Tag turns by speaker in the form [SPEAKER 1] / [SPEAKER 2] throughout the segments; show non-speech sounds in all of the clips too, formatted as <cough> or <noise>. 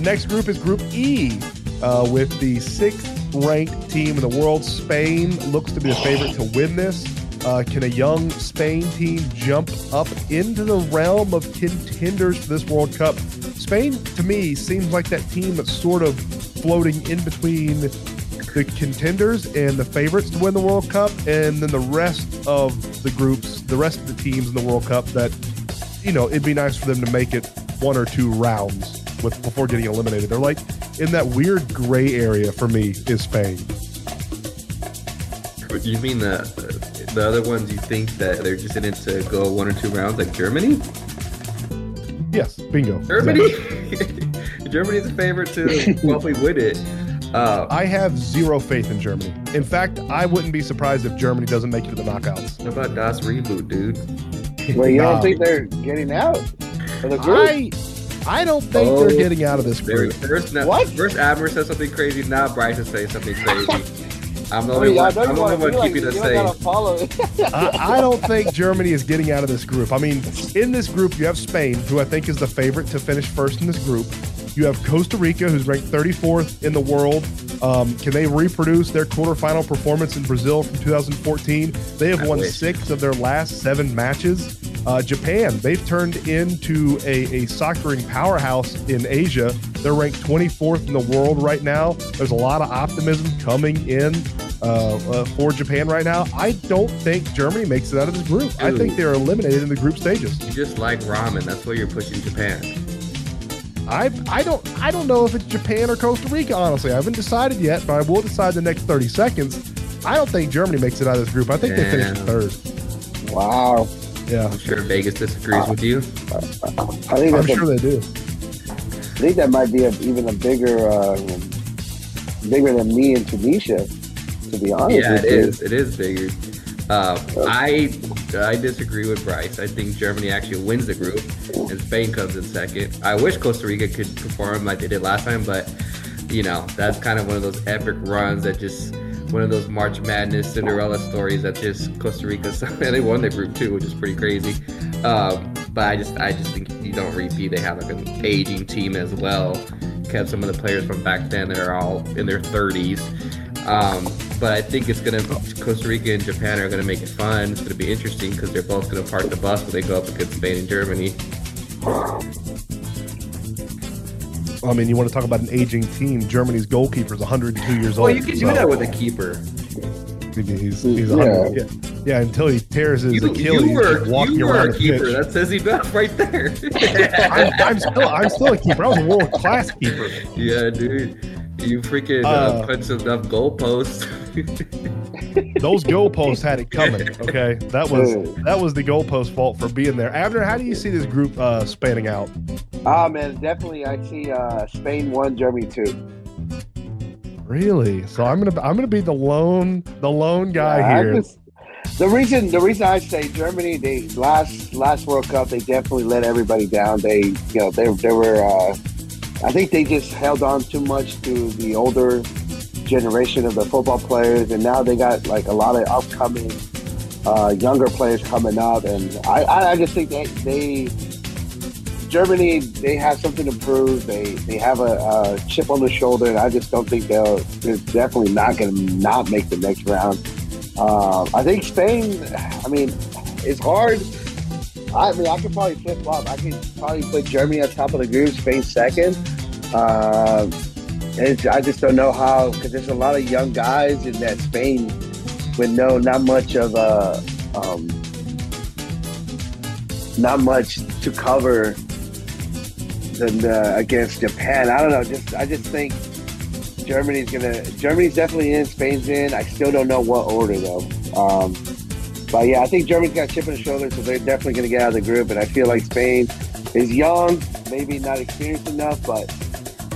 [SPEAKER 1] Next group is Group E, uh, with the sixth ranked team in the world. Spain looks to be the favorite to win this. Uh, can a young Spain team jump up into the realm of contenders for this World Cup? Spain, to me, seems like that team that's sort of floating in between the contenders and the favorites to win the World Cup, and then the rest of the groups, the rest of the teams in the World Cup that, you know, it'd be nice for them to make it one or two rounds with before getting eliminated. They're like in that weird gray area for me is Spain.
[SPEAKER 2] You mean the the other ones? You think that they're just in it to go one or two rounds, like Germany?
[SPEAKER 1] Yes, bingo.
[SPEAKER 2] Germany. Exactly. <laughs> Germany's a favorite too. to probably win it.
[SPEAKER 1] Uh, I have zero faith in Germany. In fact, I wouldn't be surprised if Germany doesn't make it to the knockouts.
[SPEAKER 2] How about Das reboot, dude?
[SPEAKER 3] Well, you don't <laughs> think they're getting out of the group?
[SPEAKER 1] I, I don't think oh, they're getting out of this group.
[SPEAKER 2] First, now, what? First, Abner said something crazy. Now Bryce is saying something crazy. <laughs> I'm the only one. I'm the only one keeping like,
[SPEAKER 1] safe. <laughs> I, I don't think Germany is getting out of this group. I mean, in this group, you have Spain, who I think is the favorite to finish first in this group. You have Costa Rica, who's ranked 34th in the world. Um, can they reproduce their quarterfinal performance in Brazil from 2014? They have I won wish. six of their last seven matches. Uh, Japan, they've turned into a, a soccering powerhouse in Asia. They're ranked 24th in the world right now. There's a lot of optimism coming in uh, uh, for Japan right now. I don't think Germany makes it out of this group. Dude, I think they're eliminated in the group stages.
[SPEAKER 2] You just like ramen. That's why you're pushing Japan.
[SPEAKER 1] I I don't I don't know if it's Japan or Costa Rica. Honestly, I haven't decided yet, but I will decide the next 30 seconds. I don't think Germany makes it out of this group. I think they finish third.
[SPEAKER 3] Wow.
[SPEAKER 1] Yeah.
[SPEAKER 2] I'm sure Vegas disagrees with you.
[SPEAKER 3] I think
[SPEAKER 1] I'm sure a, they do.
[SPEAKER 3] I think that might be a, even a bigger, uh, bigger than me in Tunisia. To be honest,
[SPEAKER 2] yeah, it
[SPEAKER 3] you.
[SPEAKER 2] is. It is bigger. Uh, I I disagree with Bryce. I think Germany actually wins the group, and Spain comes in second. I wish Costa Rica could perform like they did last time, but you know that's kind of one of those epic runs that just one of those March Madness Cinderella stories that just Costa Rica <laughs> they won their group too, which is pretty crazy. Um, but I just I just think you don't repeat. They have like an aging team as well. Kept some of the players from back then that are all in their 30s. Um, but I think it's gonna Costa Rica and Japan are gonna make it fun. It's gonna be interesting because they're both gonna park the bus when they go up against Spain and Germany.
[SPEAKER 1] I mean, you want to talk about an aging team? Germany's goalkeeper is 102 years
[SPEAKER 2] well,
[SPEAKER 1] old.
[SPEAKER 2] Well, you can do so. that with a keeper.
[SPEAKER 1] He's, he's yeah. yeah. yeah, until he tears his you, Achilles. You were, walking you were around a
[SPEAKER 2] keeper.
[SPEAKER 1] Pitch.
[SPEAKER 2] That says he back <laughs> right there.
[SPEAKER 1] I'm, I'm, still, I'm still a keeper. I was a world class keeper.
[SPEAKER 2] Yeah, dude. You freaking uh, uh, punch enough goalposts. <laughs>
[SPEAKER 1] those goalposts had it coming. <laughs> Okay, that was that was the goalpost fault for being there. Abner, how do you see this group uh, spanning out?
[SPEAKER 3] Ah, man, definitely. I see uh, Spain one, Germany two.
[SPEAKER 1] Really? So I'm gonna I'm gonna be the lone the lone guy yeah, here. Just,
[SPEAKER 3] the reason the reason I say Germany, they last last World Cup, they definitely let everybody down. They you know they they were. Uh, I think they just held on too much to the older generation of the football players, and now they got like a lot of upcoming uh, younger players coming up, and I, I just think they, they Germany they have something to prove. They they have a, a chip on the shoulder, and I just don't think they'll. They're definitely not going to not make the next round. Uh, I think Spain. I mean, it's hard I mean, I could probably flip flop. I could probably put Germany on top of the group, Spain second. Uh, I just don't know how because there's a lot of young guys in that Spain with no not much of a um, not much to cover than uh, against Japan. I don't know. Just I just think Germany's gonna Germany's definitely in. Spain's in. I still don't know what order though. Um, but yeah, I think Germany's got chip on the shoulder, so they're definitely to get out of the group. And I feel like Spain is young, maybe not experienced enough, but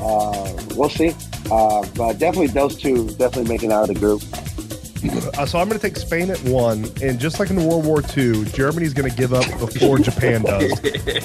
[SPEAKER 3] uh, we'll see. Uh, but definitely those two definitely making out of the group.
[SPEAKER 1] Uh, so I'm going to take Spain at one, and just like in World War II, Germany's going to give up before Japan does,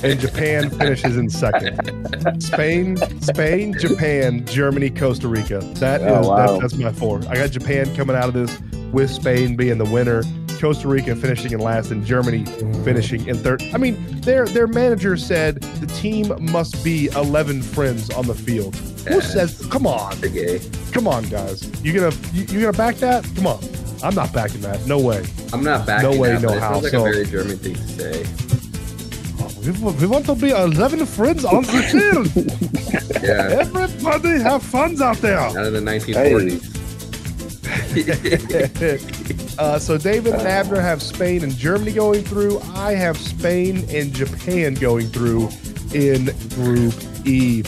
[SPEAKER 1] and Japan finishes in second. Spain, Spain, Japan, Germany, Costa Rica. That oh, is wow. that, that's my four. I got Japan coming out of this with Spain being the winner. Costa Rica finishing in last and Germany finishing in third. I mean, their their manager said the team must be 11 friends on the field. Who says? Come on,
[SPEAKER 2] The gay.
[SPEAKER 1] come on, guys. You gonna you, you gonna back that? Come on. I'm not backing that. No way.
[SPEAKER 2] I'm not backing
[SPEAKER 1] No way,
[SPEAKER 2] that,
[SPEAKER 1] no
[SPEAKER 2] but it
[SPEAKER 1] how,
[SPEAKER 2] sounds like
[SPEAKER 1] so-
[SPEAKER 2] a very German thing to say.
[SPEAKER 1] We, we want to be 11 friends on the field. <laughs>
[SPEAKER 2] Yeah,
[SPEAKER 1] Everybody have fun out there.
[SPEAKER 2] out of the 1940s. <laughs>
[SPEAKER 1] uh, so David and Abner have Spain and Germany going through. I have Spain and Japan going through in Group E.